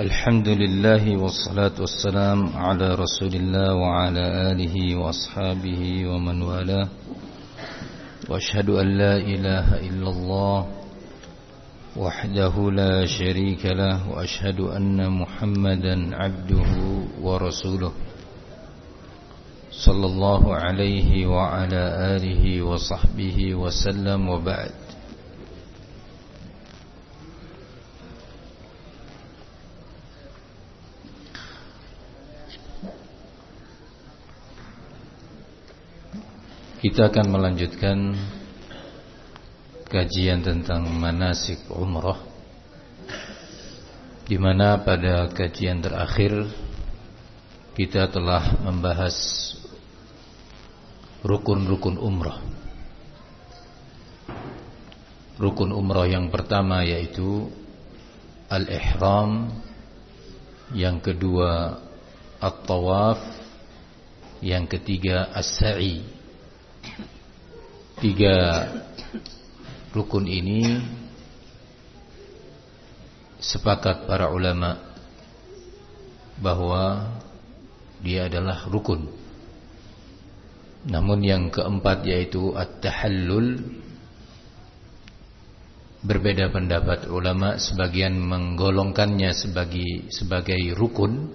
الحمد لله والصلاة والسلام على رسول الله وعلى آله وأصحابه ومن والاه. وأشهد أن لا إله إلا الله وحده لا شريك له وأشهد أن محمدا عبده ورسوله. صلى الله عليه وعلى آله وصحبه وسلم وبعد. Kita akan melanjutkan kajian tentang manasik umrah di mana pada kajian terakhir kita telah membahas rukun-rukun umrah. Rukun umrah yang pertama yaitu al-ihram, yang kedua at-tawaf, yang ketiga as-sa'i. Tiga rukun ini sepakat para ulama bahwa dia adalah rukun. Namun yang keempat yaitu at-tahallul berbeda pendapat ulama sebagian menggolongkannya sebagai sebagai rukun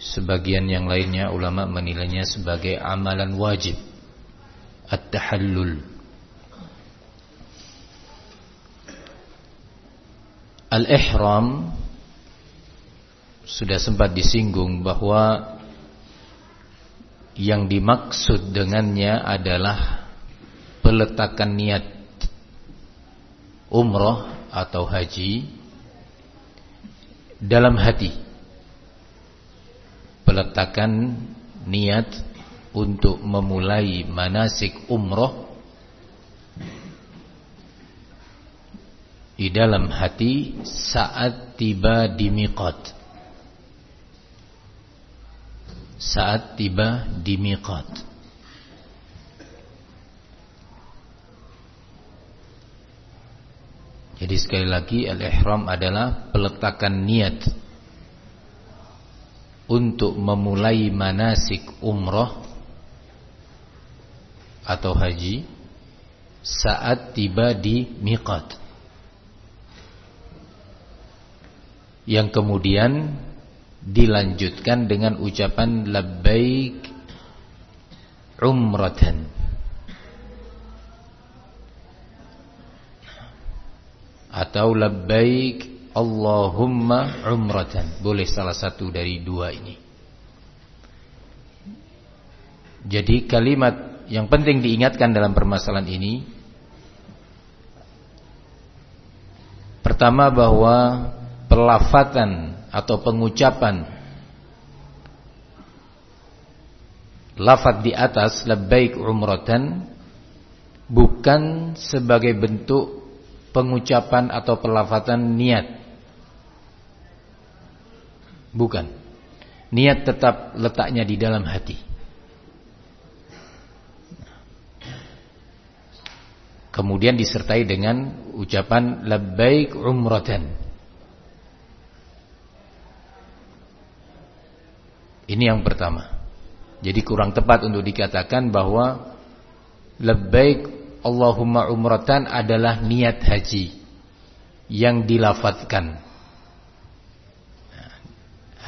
sebagian yang lainnya ulama menilainya sebagai amalan wajib at-tahallul Al-ihram sudah sempat disinggung bahwa yang dimaksud dengannya adalah peletakan niat umroh atau haji dalam hati. Peletakan niat untuk memulai manasik umroh di dalam hati saat tiba di miqat. Saat tiba di miqat. Jadi sekali lagi al-ihram adalah peletakan niat untuk memulai manasik umroh atau haji saat tiba di miqat. Yang kemudian dilanjutkan dengan ucapan labbaik umratan. Atau labbaik Allahumma umratan. Boleh salah satu dari dua ini. Jadi kalimat yang penting diingatkan dalam permasalahan ini Pertama bahwa pelafatan atau pengucapan lafaz di atas labbaik umratan bukan sebagai bentuk pengucapan atau pelafatan niat. Bukan. Niat tetap letaknya di dalam hati. Kemudian disertai dengan ucapan labbaik umratan. Ini yang pertama. Jadi kurang tepat untuk dikatakan bahwa labbaik Allahumma umratan adalah niat haji yang dilafatkan.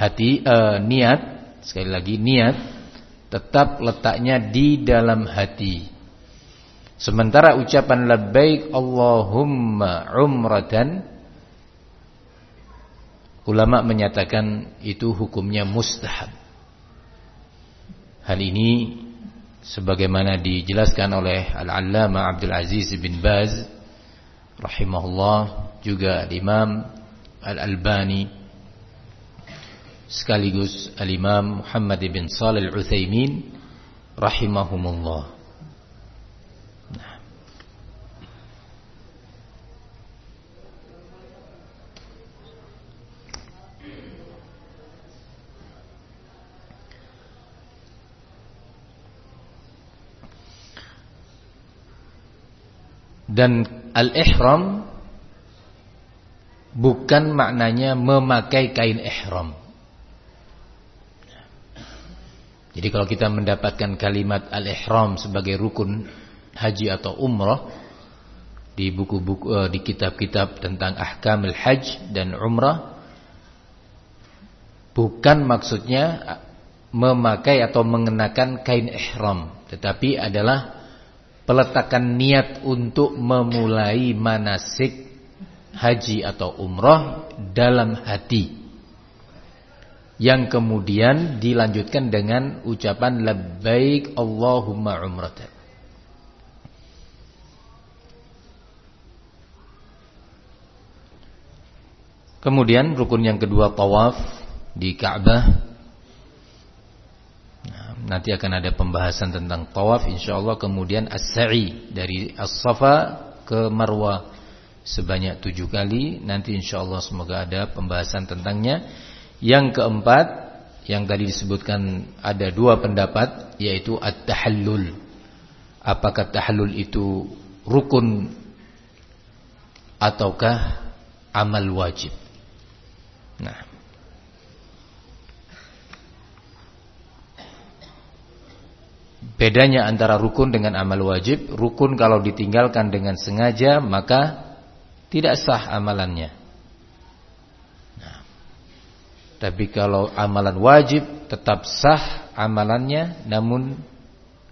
Hati uh, niat sekali lagi niat tetap letaknya di dalam hati. Sementara ucapan labbaik Allahumma umratan ulama menyatakan itu hukumnya mustahab. Hal ini sebagaimana dijelaskan oleh Al-Allamah Abdul Aziz bin Baz rahimahullah juga Imam Al-Albani sekaligus Al-Imam Muhammad bin Shalih Al-Utsaimin rahimahumullah. Dan al-ihram bukan maknanya memakai kain ihram. Jadi kalau kita mendapatkan kalimat al-ihram sebagai rukun haji atau umrah di buku-buku uh, di kitab-kitab tentang ahkamul hajj dan umrah bukan maksudnya memakai atau mengenakan kain ihram tetapi adalah peletakan niat untuk memulai manasik haji atau umrah dalam hati yang kemudian dilanjutkan dengan ucapan labbaik Allahumma umratan Kemudian rukun yang kedua tawaf di Ka'bah. Nah, nanti akan ada pembahasan tentang tawaf insyaallah kemudian as-sa'i dari as-safa ke marwah sebanyak tujuh kali nanti insyaallah semoga ada pembahasan tentangnya. Yang keempat yang tadi disebutkan ada dua pendapat yaitu at-tahallul. Apakah tahallul itu rukun ataukah amal wajib? Nah. Bedanya antara rukun dengan amal wajib, rukun kalau ditinggalkan dengan sengaja maka tidak sah amalannya. Nah. Tapi kalau amalan wajib tetap sah amalannya namun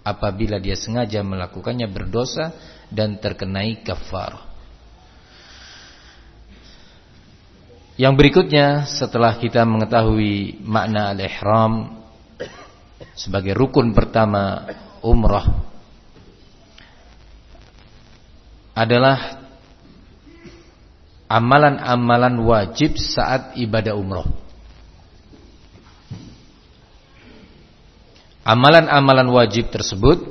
apabila dia sengaja melakukannya berdosa dan terkenai kafar. Yang berikutnya setelah kita mengetahui makna al-ihram sebagai rukun pertama umrah adalah amalan-amalan wajib saat ibadah umrah. Amalan-amalan wajib tersebut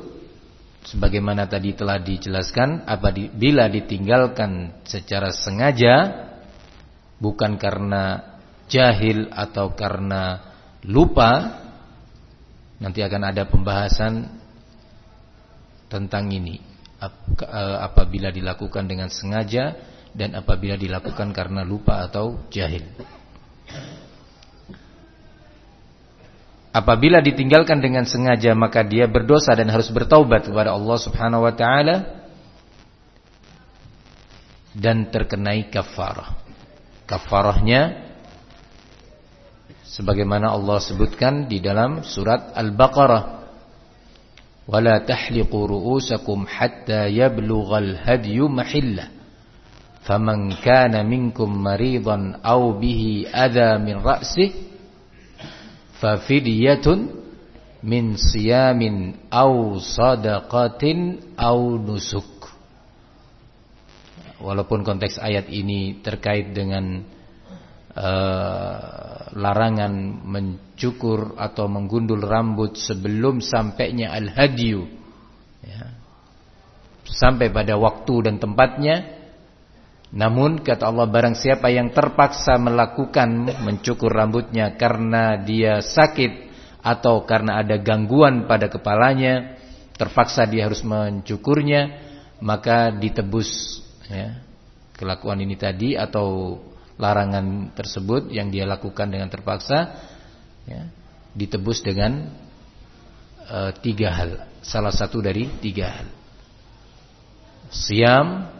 sebagaimana tadi telah dijelaskan apabila ditinggalkan secara sengaja bukan karena jahil atau karena lupa nanti akan ada pembahasan tentang ini. Eh, apabila dilakukan dengan sengaja dan apabila dilakukan karena lupa atau jahil Apabila ditinggalkan dengan sengaja maka dia berdosa dan harus bertaubat kepada Allah Subhanahu wa taala dan terkenai kafarah. Kafarahnya sebagaimana Allah sebutkan di dalam surat Al-Baqarah wala tahliqu ru'usakum hatta yablughal hadyu mahillah. Faman kana minkum maridan aw bihi adha min ra'sihi fafidyatun min siyamin aw sadaqatin aw nusuk. Walaupun konteks ayat ini terkait dengan uh, larangan mencukur atau menggundul rambut sebelum sampainya al-hadyu ya, sampai pada waktu dan tempatnya namun kata Allah barang siapa yang terpaksa melakukan mencukur rambutnya karena dia sakit atau karena ada gangguan pada kepalanya terpaksa dia harus mencukurnya maka ditebus ya, kelakuan ini tadi atau larangan tersebut yang dia lakukan dengan terpaksa ya, ditebus dengan e, tiga hal. Salah satu dari tiga hal. Siam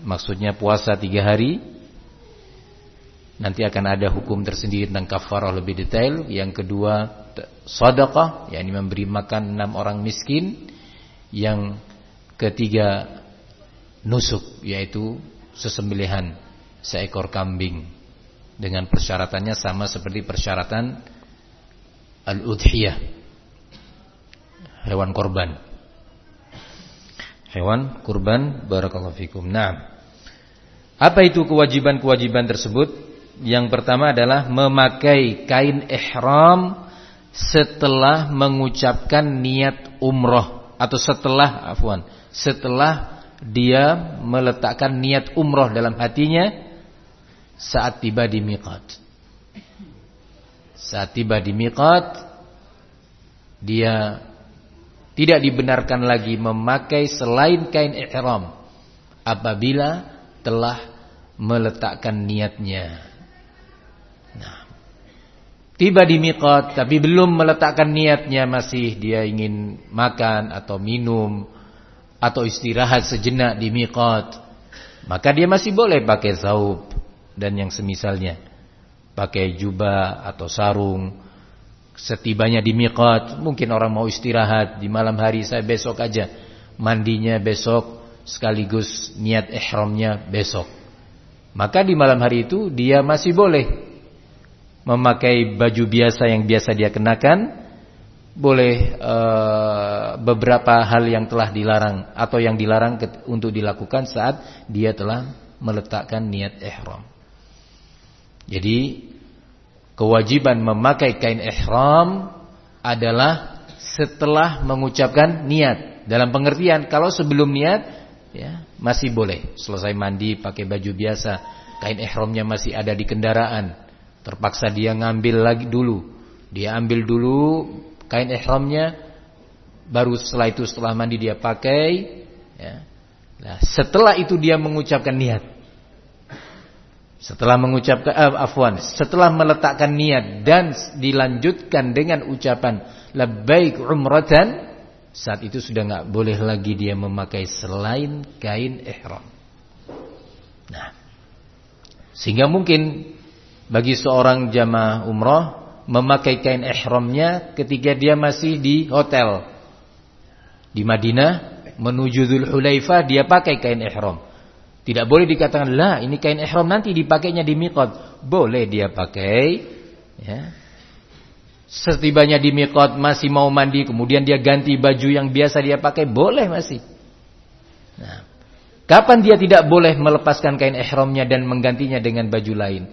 maksudnya puasa tiga hari nanti akan ada hukum tersendiri tentang kafarah lebih detail. Yang kedua sedekah yakni memberi makan enam orang miskin. Yang ketiga nusuk yaitu sesembelihan seekor kambing dengan persyaratannya sama seperti persyaratan al-udhiyah hewan korban hewan kurban barakallahu fikum. Nah apa itu kewajiban-kewajiban tersebut? Yang pertama adalah memakai kain ihram setelah mengucapkan niat umroh atau setelah afwan setelah dia meletakkan niat umroh dalam hatinya saat tiba di miqat. Saat tiba di miqat dia tidak dibenarkan lagi memakai selain kain ihram apabila telah meletakkan niatnya. Nah, tiba di miqat tapi belum meletakkan niatnya masih dia ingin makan atau minum atau istirahat sejenak di miqat, maka dia masih boleh pakai saub dan yang semisalnya. Pakai jubah atau sarung. Setibanya di miqat, mungkin orang mau istirahat di malam hari saya besok aja. Mandinya besok sekaligus niat ihramnya besok. Maka di malam hari itu dia masih boleh memakai baju biasa yang biasa dia kenakan, boleh e, beberapa hal yang telah dilarang atau yang dilarang untuk dilakukan saat dia telah meletakkan niat ihram. Jadi kewajiban memakai kain ihram adalah setelah mengucapkan niat. Dalam pengertian kalau sebelum niat ya masih boleh. Selesai mandi pakai baju biasa, kain ihramnya masih ada di kendaraan. Terpaksa dia ngambil lagi dulu. Dia ambil dulu kain ihramnya baru setelah itu setelah mandi dia pakai ya. Nah, setelah itu dia mengucapkan niat. Setelah mengucapkan uh, afwan, setelah meletakkan niat dan dilanjutkan dengan ucapan labbaik umratan, saat itu sudah nggak boleh lagi dia memakai selain kain ihram. Nah, sehingga mungkin bagi seorang jamaah umrah memakai kain ihramnya ketika dia masih di hotel di Madinah menuju Dzulhulaifah dia pakai kain ihram. Tidak boleh dikatakan lah ini kain ihram nanti dipakainya di miqat. Boleh dia pakai ya. Setibanya di miqat masih mau mandi kemudian dia ganti baju yang biasa dia pakai boleh masih. Nah, kapan dia tidak boleh melepaskan kain ihramnya dan menggantinya dengan baju lain?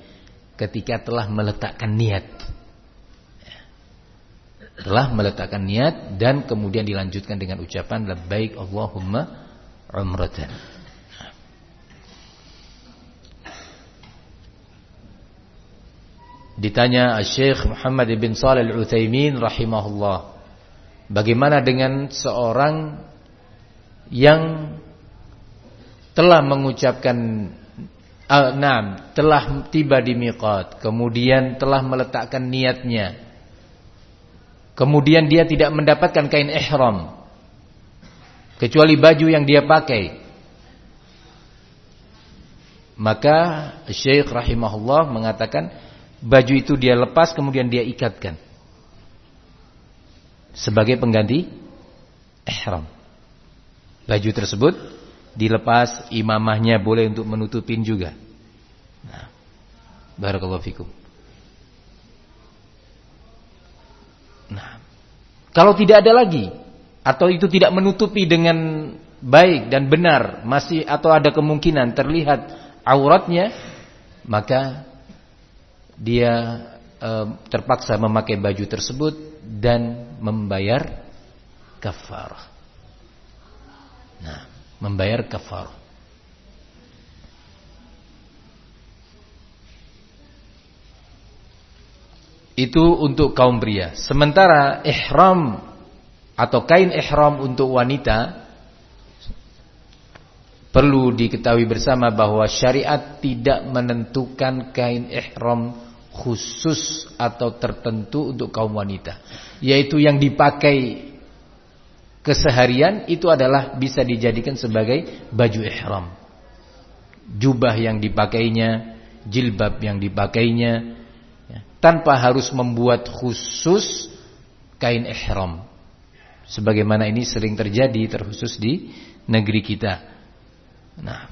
Ketika telah meletakkan niat. Ya. Telah meletakkan niat dan kemudian dilanjutkan dengan ucapan labbaik Allahumma umratan. Ditanya Syekh Muhammad bin Shalih Al-Utsaimin rahimahullah, bagaimana dengan seorang yang telah mengucapkan al-nam, telah tiba di miqat, kemudian telah meletakkan niatnya. Kemudian dia tidak mendapatkan kain ihram kecuali baju yang dia pakai. Maka Syekh rahimahullah mengatakan Baju itu dia lepas kemudian dia ikatkan. Sebagai pengganti ihram. Baju tersebut dilepas imamahnya boleh untuk menutupin juga. Nah, barakallahu fikum. Nah, kalau tidak ada lagi atau itu tidak menutupi dengan baik dan benar, masih atau ada kemungkinan terlihat auratnya, maka dia e, terpaksa memakai baju tersebut dan membayar kafarah. Nah, membayar kafarah. Itu untuk kaum pria. Sementara ihram atau kain ihram untuk wanita perlu diketahui bersama bahwa syariat tidak menentukan kain ihram khusus atau tertentu untuk kaum wanita. Yaitu yang dipakai keseharian itu adalah bisa dijadikan sebagai baju ihram. Jubah yang dipakainya jilbab yang dipakainya ya, tanpa harus membuat khusus kain ihram. Sebagaimana ini sering terjadi terkhusus di negeri kita. Nah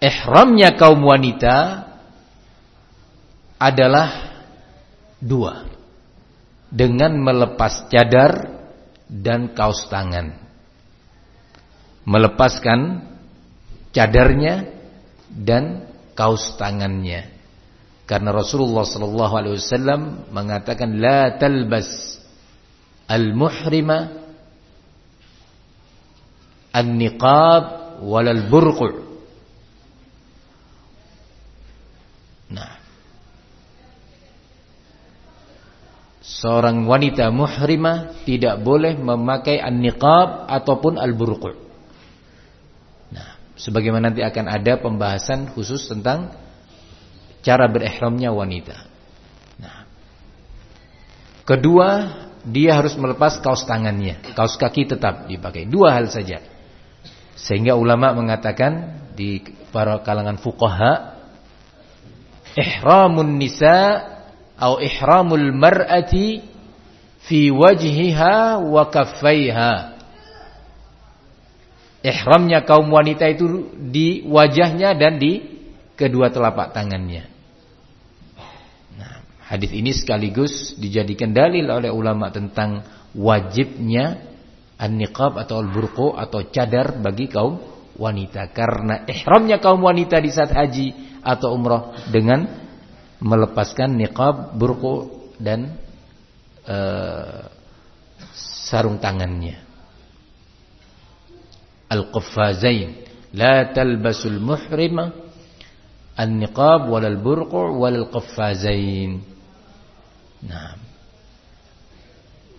ihramnya kaum wanita adalah dua. Dengan melepas cadar dan kaos tangan. Melepaskan cadarnya dan kaos tangannya. Karena Rasulullah sallallahu alaihi wasallam mengatakan la talbas al-muhrima an-niqab wal burqu' Seorang wanita muhrimah tidak boleh memakai an-niqab ataupun al-burqu. Nah, Sebagaimana nanti akan ada pembahasan khusus tentang cara berihramnya wanita. Nah. Kedua, dia harus melepas kaos tangannya. Kaos kaki tetap dipakai. Dua hal saja. Sehingga ulama mengatakan di para kalangan fuqaha ihramun nisa atau ihramul mar'ati fi wajhiha wa kaffaiha. Ihramnya kaum wanita itu di wajahnya dan di kedua telapak tangannya. Hadis ini sekaligus dijadikan dalil oleh ulama tentang wajibnya an-niqab atau al-burqu atau cadar bagi kaum wanita karena ihramnya kaum wanita di saat haji atau umrah dengan melepaskan niqab, burqu dan uh, sarung tangannya. Al-qaffazain la talbasul muhrima an-niqab wal burqu wal qaffazain. Nah,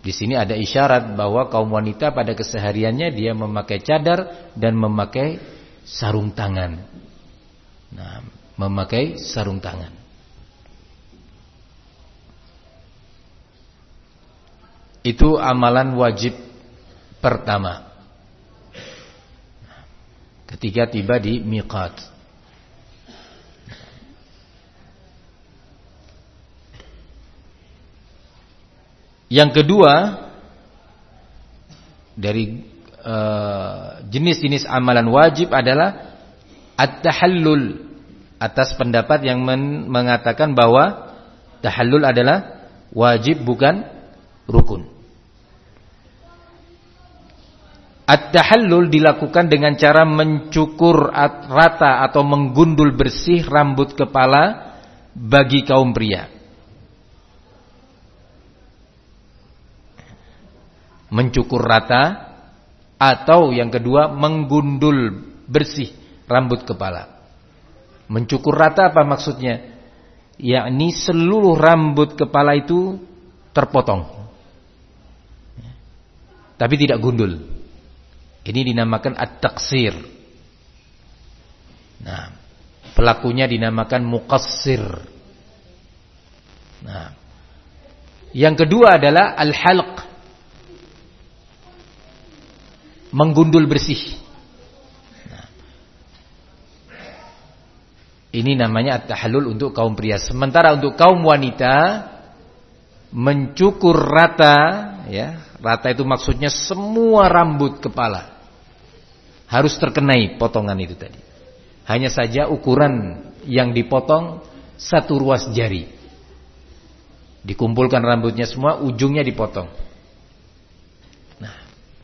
di sini ada isyarat bahwa kaum wanita pada kesehariannya dia memakai cadar dan memakai sarung tangan. Nah, memakai sarung tangan. Itu amalan wajib pertama. Ketika tiba di miqat. Yang kedua dari uh, jenis-jenis amalan wajib adalah at-tahallul atas pendapat yang men mengatakan bahwa tahallul adalah wajib bukan rukun. At-tahallul dilakukan dengan cara mencukur rata atau menggundul bersih rambut kepala bagi kaum pria. mencukur rata atau yang kedua menggundul bersih rambut kepala. Mencukur rata apa maksudnya? Yakni seluruh rambut kepala itu terpotong. Tapi tidak gundul. Ini dinamakan at-taqsir. Nah, pelakunya dinamakan muqassir. Nah, yang kedua adalah al-halq menggundul bersih. Nah. Ini namanya at-tahallul untuk kaum pria. Sementara untuk kaum wanita mencukur rata, ya, rata itu maksudnya semua rambut kepala harus terkenai potongan itu tadi. Hanya saja ukuran yang dipotong satu ruas jari. Dikumpulkan rambutnya semua, ujungnya dipotong.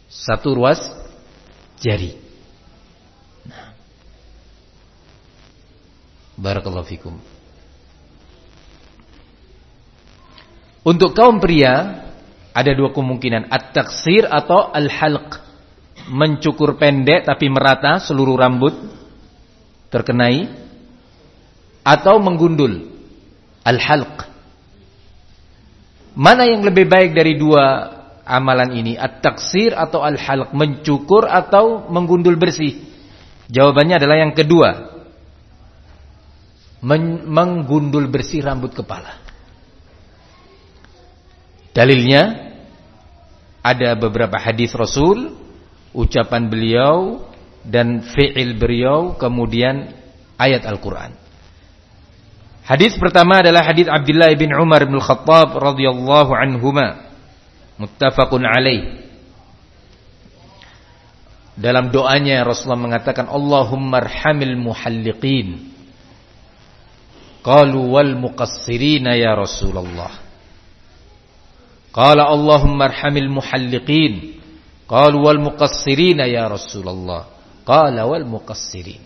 Satu ruas jari. Nah. Barakallahu fikum. Untuk kaum pria ada dua kemungkinan, at-taksir atau al-halq. Mencukur pendek tapi merata seluruh rambut terkenai atau menggundul al-halq. Mana yang lebih baik dari dua amalan ini? At-taksir atau al-halq? Mencukur atau menggundul bersih? Jawabannya adalah yang kedua. Men menggundul bersih rambut kepala. Dalilnya ada beberapa hadis Rasul, ucapan beliau dan fi'il beliau, kemudian ayat Al-Qur'an. Hadis pertama adalah hadis Abdullah bin Umar bin Khattab radhiyallahu anhuma. Muttafaqun alaih. Dalam doanya Rasulullah mengatakan Allahumma arhamil muhalliqin. Qalu wal muqassirina ya Rasulullah. Qala Allahumma arhamil muhalliqin qalu wal muqassirina ya Rasulullah qala wal muqassirin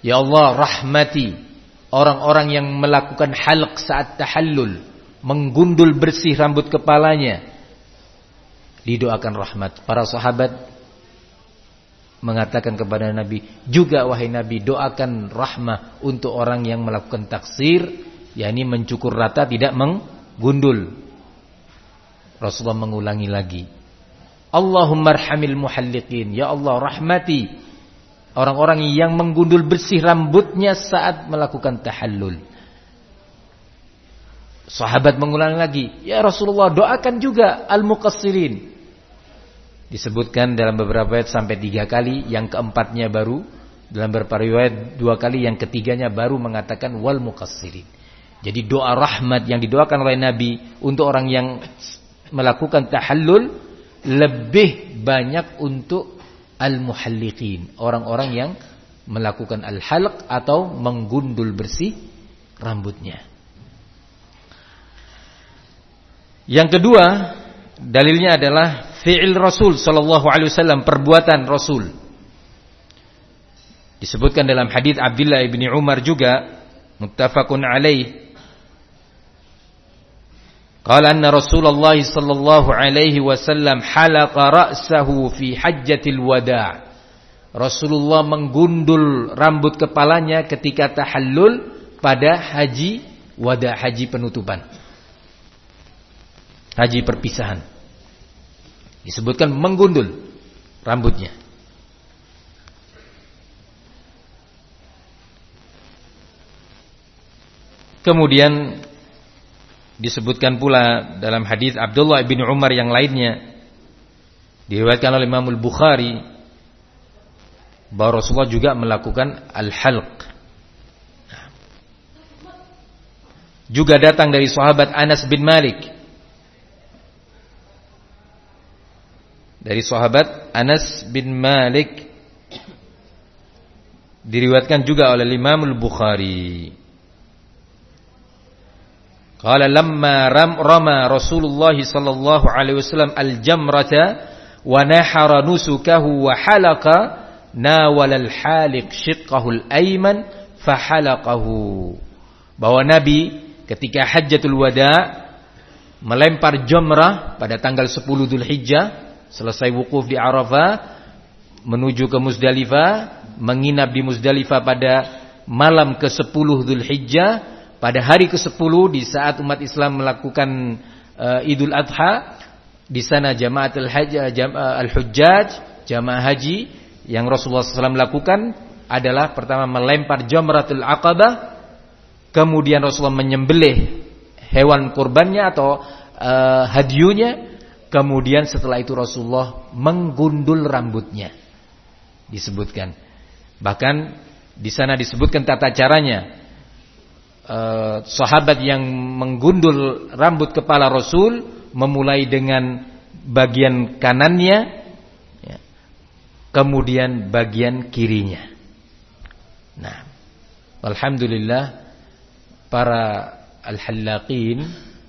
ya Allah rahmati orang-orang yang melakukan halq saat tahallul menggundul bersih rambut kepalanya didoakan rahmat. Para sahabat mengatakan kepada Nabi, juga wahai Nabi doakan rahmah untuk orang yang melakukan taksir, yakni mencukur rata tidak menggundul. Rasulullah mengulangi lagi. Allahumma arhamil muhalliqin, ya Allah rahmati Orang-orang yang menggundul bersih rambutnya saat melakukan tahallul. Sahabat mengulang lagi, "Ya Rasulullah, doakan juga al-muqassirin." Disebutkan dalam beberapa ayat sampai tiga kali, yang keempatnya baru dalam beberapa riwayat dua kali, yang ketiganya baru mengatakan wal muqassirin. Jadi doa rahmat yang didoakan oleh Nabi untuk orang yang melakukan tahallul lebih banyak untuk al-muhalliqin, orang-orang yang melakukan al-halq atau menggundul bersih rambutnya. Yang kedua, dalilnya adalah fi'il Rasul sallallahu perbuatan Rasul. Disebutkan dalam hadis Abdullah bin Umar juga muttafaqun alaih Qala anna Rasulullah sallallahu alaihi wasallam halaqa ra'sahu fi hajjatil wada'. Rasulullah menggundul rambut kepalanya ketika tahallul pada haji wada haji penutupan. Haji perpisahan. Disebutkan menggundul rambutnya. Kemudian disebutkan pula dalam hadis Abdullah bin Umar yang lainnya diriwayatkan oleh Imam Al-Bukhari bahwa Rasulullah juga melakukan al-halq. Juga datang dari sahabat Anas bin Malik. Dari sahabat Anas bin Malik diriwayatkan juga oleh Imam Al-Bukhari. Qala lamma ram rama Rasulullah sallallahu alaihi wasallam al-jamrata wa nahara nusukahu wa halaqa nawala al-haliq shiqqahu al-ayman fahalaqahu. Bahwa Nabi ketika Hajjatul Wada melempar jamrah pada tanggal 10 Dzulhijjah selesai wukuf di Arafah menuju ke Muzdalifah menginap di Muzdalifah pada malam ke-10 Dzulhijjah pada hari ke-10 di saat umat Islam melakukan uh, Idul Adha di sana jamaatul hajj jam, uh, al-hujjaj jamaah haji yang Rasulullah SAW lakukan adalah pertama melempar jamratul aqabah kemudian Rasulullah menyembelih hewan kurbannya atau uh, hadiunya kemudian setelah itu Rasulullah menggundul rambutnya. Disebutkan. Bahkan di sana disebutkan tata caranya uh, sahabat yang menggundul rambut kepala Rasul memulai dengan bagian kanannya ya, kemudian bagian kirinya. Nah, alhamdulillah para al-hallaqin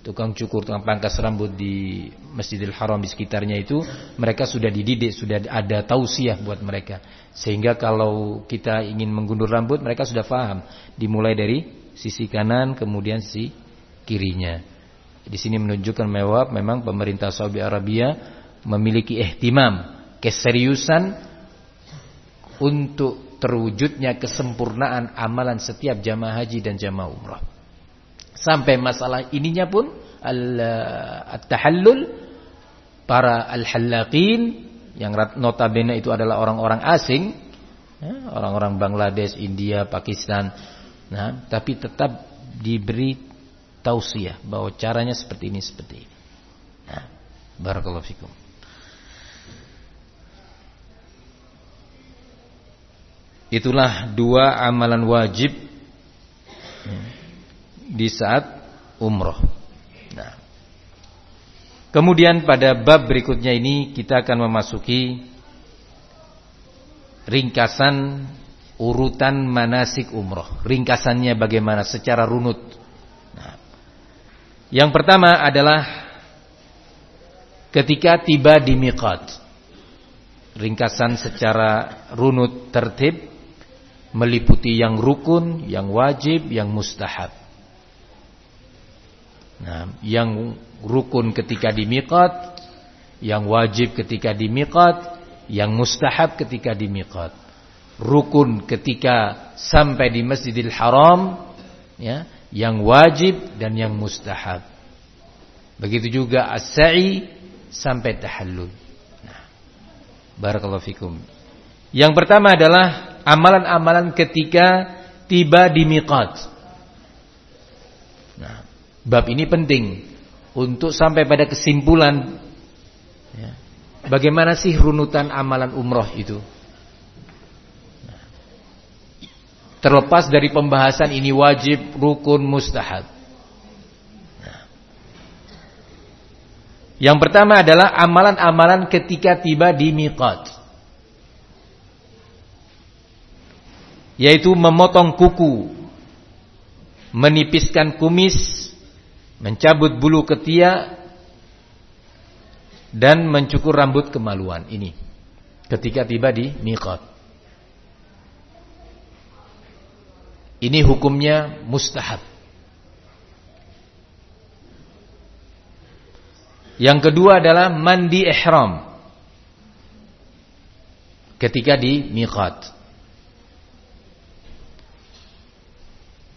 tukang cukur, tukang pangkas rambut di Masjidil Haram di sekitarnya itu mereka sudah dididik, sudah ada tausiah buat mereka. Sehingga kalau kita ingin menggundur rambut mereka sudah paham. Dimulai dari sisi kanan kemudian sisi kirinya. Di sini menunjukkan mewah memang pemerintah Saudi Arabia memiliki ihtimam, keseriusan untuk terwujudnya kesempurnaan amalan setiap jamaah haji dan jamaah umrah. Sampai masalah ininya pun al-tahallul para al-hallaqin yang notabene itu adalah orang-orang asing, ya, orang-orang Bangladesh, India, Pakistan Nah, tapi tetap diberi tausiah bahwa caranya seperti ini seperti ini. Nah, barakallahu fikum. Itulah dua amalan wajib di saat umroh. Nah. Kemudian pada bab berikutnya ini kita akan memasuki ringkasan urutan manasik umroh. Ringkasannya bagaimana secara runut. Nah, yang pertama adalah ketika tiba di miqat. Ringkasan secara runut tertib meliputi yang rukun, yang wajib, yang mustahab. Nah, yang rukun ketika di miqat, yang wajib ketika di miqat, yang mustahab ketika di miqat rukun ketika sampai di Masjidil Haram ya, yang wajib dan yang mustahab. Begitu juga as-sa'i sampai tahallul. Nah, barakallahu fikum. Yang pertama adalah amalan-amalan ketika tiba di miqat. Nah, bab ini penting untuk sampai pada kesimpulan ya, bagaimana sih runutan amalan umroh itu. Terlepas dari pembahasan ini wajib, rukun, mustahab. Yang pertama adalah amalan-amalan ketika tiba di miqat. Yaitu memotong kuku, menipiskan kumis, mencabut bulu ketiak, dan mencukur rambut kemaluan. Ini ketika tiba di miqat. Ini hukumnya mustahab. Yang kedua adalah mandi ihram. Ketika di miqat.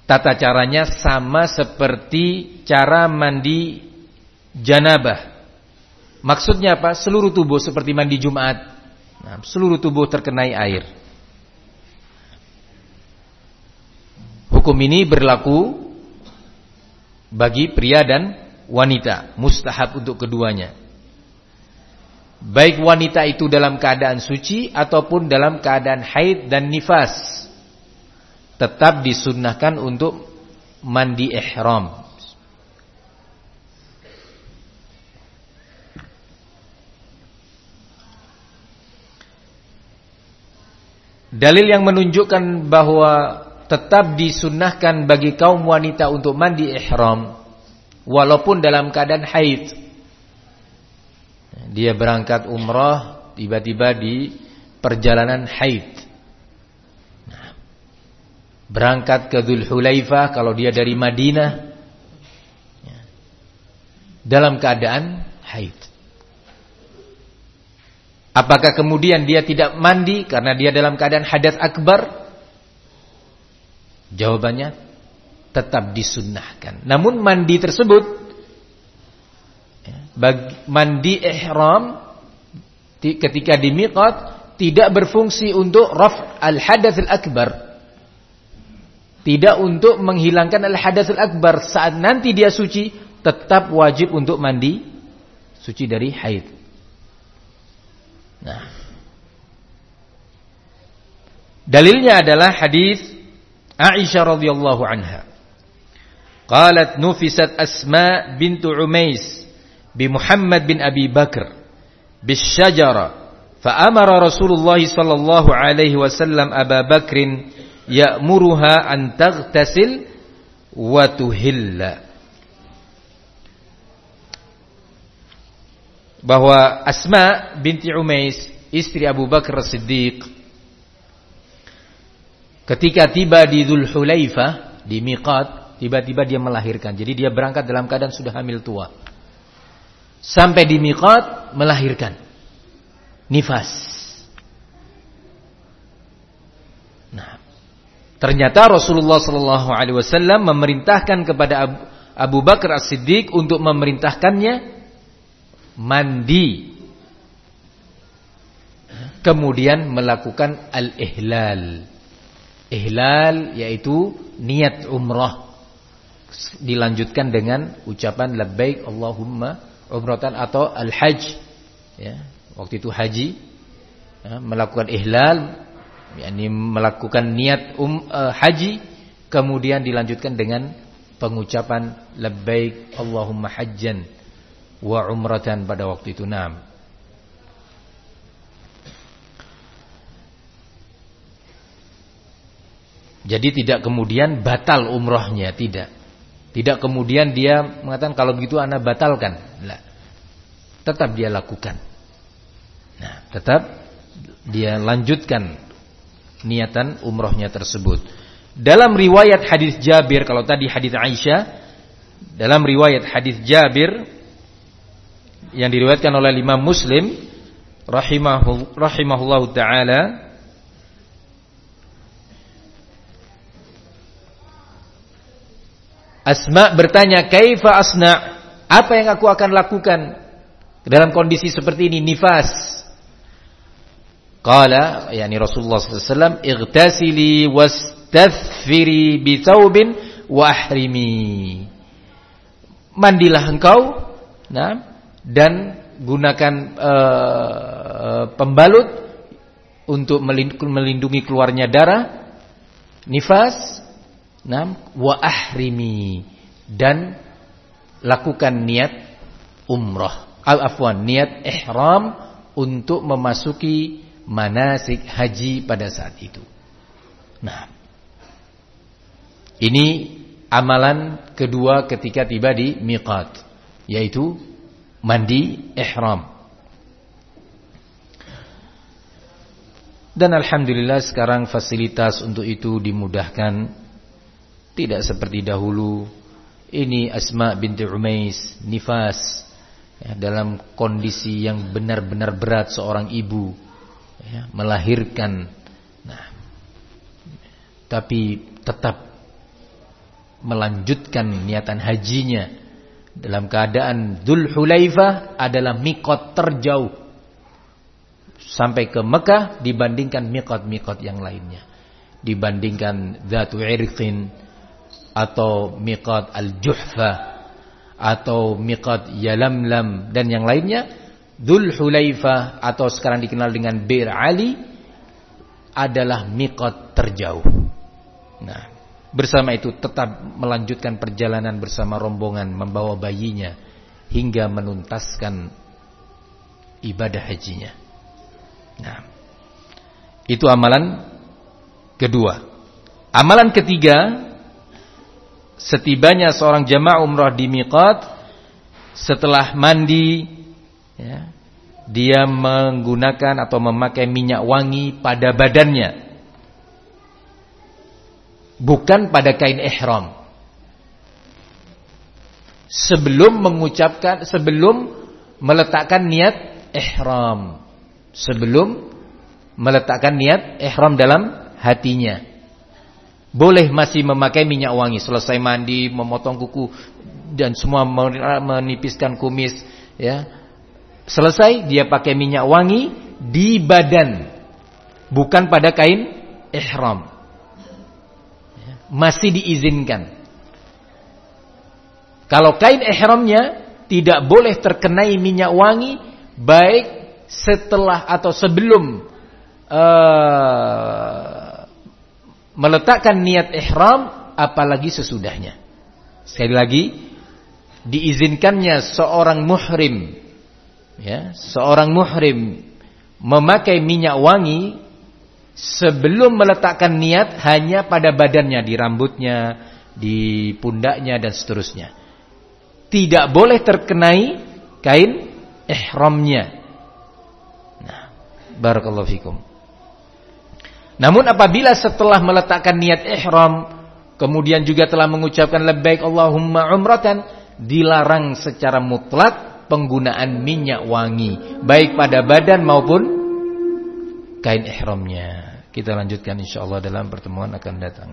Tata caranya sama seperti cara mandi janabah. Maksudnya apa? Seluruh tubuh seperti mandi Jumat. Nah, seluruh tubuh terkenai air. Hukum ini berlaku bagi pria dan wanita, mustahab untuk keduanya. Baik wanita itu dalam keadaan suci ataupun dalam keadaan haid dan nifas. Tetap disunnahkan untuk mandi ihram. Dalil yang menunjukkan bahwa tetap disunnahkan bagi kaum wanita untuk mandi ihram walaupun dalam keadaan haid. Dia berangkat umrah tiba-tiba di perjalanan haid. Berangkat ke Dhul Hulaifah kalau dia dari Madinah dalam keadaan haid. Apakah kemudian dia tidak mandi karena dia dalam keadaan hadas akbar? Jawabannya tetap disunnahkan. Namun mandi tersebut ya, mandi ihram ketika di miqat tidak berfungsi untuk raf al-hadatsul akbar. Tidak untuk menghilangkan al-hadatsul akbar saat nanti dia suci tetap wajib untuk mandi suci dari haid. Nah. Dalilnya adalah hadis عائشة رضي الله عنها. قالت نفست أسماء بنت عميس بمحمد بن أبي بكر بالشجرة فأمر رسول الله صلى الله عليه وسلم أبا بكر يأمرها أن تغتسل وتهل. bahwa Asma binti Umais istri Abu Bakar Siddiq Ketika tiba di Dhul di miqat, tiba-tiba dia melahirkan. Jadi dia berangkat dalam keadaan sudah hamil tua. Sampai di miqat melahirkan. Nifas. Nah, ternyata Rasulullah sallallahu alaihi wasallam memerintahkan kepada Abu, Abu Bakar As-Siddiq untuk memerintahkannya mandi kemudian melakukan al-ihlal Ihlal yaitu niat umrah. Dilanjutkan dengan ucapan labbaik Allahumma umratan atau al-hajj. Ya waktu itu haji. Ya, melakukan ihlal yakni melakukan niat um, uh, haji kemudian dilanjutkan dengan pengucapan labbaik Allahumma hajjan wa umratan pada waktu itu. Nam Jadi tidak kemudian batal umrohnya, tidak. Tidak kemudian dia mengatakan kalau begitu anak batalkan. Nah, tetap dia lakukan. Nah, tetap dia lanjutkan niatan umrohnya tersebut. Dalam riwayat hadis Jabir, kalau tadi hadis Aisyah, dalam riwayat hadis Jabir yang diriwayatkan oleh Imam Muslim rahimahullahu taala Asma bertanya, "Kaifa asna?" Apa yang aku akan lakukan dalam kondisi seperti ini nifas? Qala yakni Rasulullah wasallam igtasili wastathfiri wa ahrimi. Mandilah engkau nah dan gunakan uh, pembalut untuk melindungi keluarnya darah nifas nah wa ahrimi. Dan lakukan niat umrah. Al afwan niat ihram untuk memasuki manasik haji pada saat itu. Nah ini amalan kedua ketika tiba di miqat yaitu mandi ihram. Dan alhamdulillah sekarang fasilitas untuk itu dimudahkan tidak seperti dahulu. Ini Asma binti Umais nifas ya, dalam kondisi yang benar-benar berat seorang ibu ya, melahirkan. Nah, tapi tetap melanjutkan niatan hajinya dalam keadaan Dhul Hulaifah adalah mikot terjauh sampai ke Mekah dibandingkan mikot-mikot yang lainnya. Dibandingkan Dhatu Irqin atau mikot Al-Juhfa atau mikot Yalamlam dan yang lainnya, Dhul Hulaifah atau sekarang dikenal dengan Bir Ali adalah mikot terjauh. Nah, Bersama itu tetap melanjutkan perjalanan bersama rombongan membawa bayinya hingga menuntaskan ibadah hajinya. Nah, itu amalan kedua. Amalan ketiga, setibanya seorang jamaah umrah di miqat setelah mandi ya, dia menggunakan atau memakai minyak wangi pada badannya bukan pada kain ihram. Sebelum mengucapkan, sebelum meletakkan niat ihram. Sebelum meletakkan niat ihram dalam hatinya. Boleh masih memakai minyak wangi. Selesai mandi, memotong kuku dan semua menipiskan kumis, ya. Selesai dia pakai minyak wangi di badan, bukan pada kain ihram masih diizinkan. Kalau kain ihramnya tidak boleh terkenai minyak wangi baik setelah atau sebelum uh, meletakkan niat ihram apalagi sesudahnya. Sekali lagi diizinkannya seorang muhrim ya, seorang muhrim memakai minyak wangi sebelum meletakkan niat hanya pada badannya, di rambutnya, di pundaknya dan seterusnya. Tidak boleh terkenai kain ihramnya. Nah, barakallahu fikum. Namun apabila setelah meletakkan niat ihram kemudian juga telah mengucapkan labbaik Allahumma umratan dilarang secara mutlak penggunaan minyak wangi baik pada badan maupun kain ihramnya. Kita lanjutkan insyaallah dalam pertemuan akan datang.